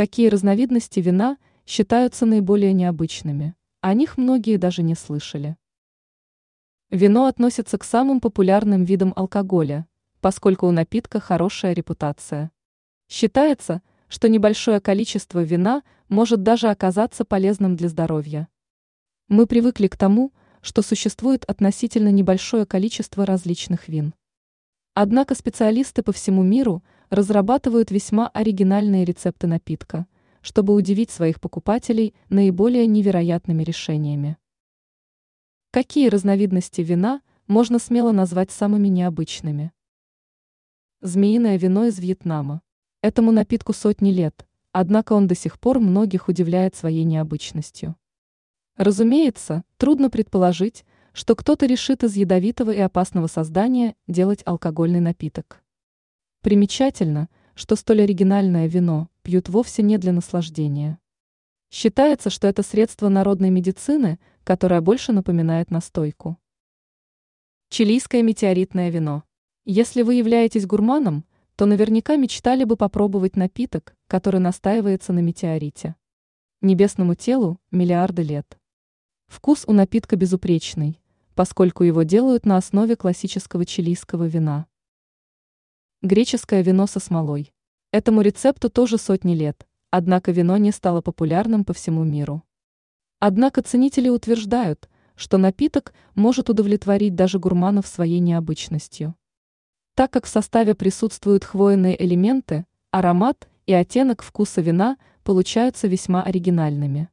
Какие разновидности вина считаются наиболее необычными? О них многие даже не слышали. Вино относится к самым популярным видам алкоголя, поскольку у напитка хорошая репутация. Считается, что небольшое количество вина может даже оказаться полезным для здоровья. Мы привыкли к тому, что существует относительно небольшое количество различных вин. Однако специалисты по всему миру разрабатывают весьма оригинальные рецепты напитка, чтобы удивить своих покупателей наиболее невероятными решениями. Какие разновидности вина можно смело назвать самыми необычными? Змеиное вино из Вьетнама. Этому напитку сотни лет, однако он до сих пор многих удивляет своей необычностью. Разумеется, трудно предположить, что кто-то решит из ядовитого и опасного создания делать алкогольный напиток. Примечательно, что столь оригинальное вино пьют вовсе не для наслаждения. Считается, что это средство народной медицины, которое больше напоминает настойку. Чилийское метеоритное вино. Если вы являетесь гурманом, то наверняка мечтали бы попробовать напиток, который настаивается на метеорите. Небесному телу миллиарды лет. Вкус у напитка безупречный, поскольку его делают на основе классического чилийского вина. Греческое вино со смолой. Этому рецепту тоже сотни лет, однако вино не стало популярным по всему миру. Однако ценители утверждают, что напиток может удовлетворить даже гурманов своей необычностью. Так как в составе присутствуют хвойные элементы, аромат и оттенок вкуса вина получаются весьма оригинальными.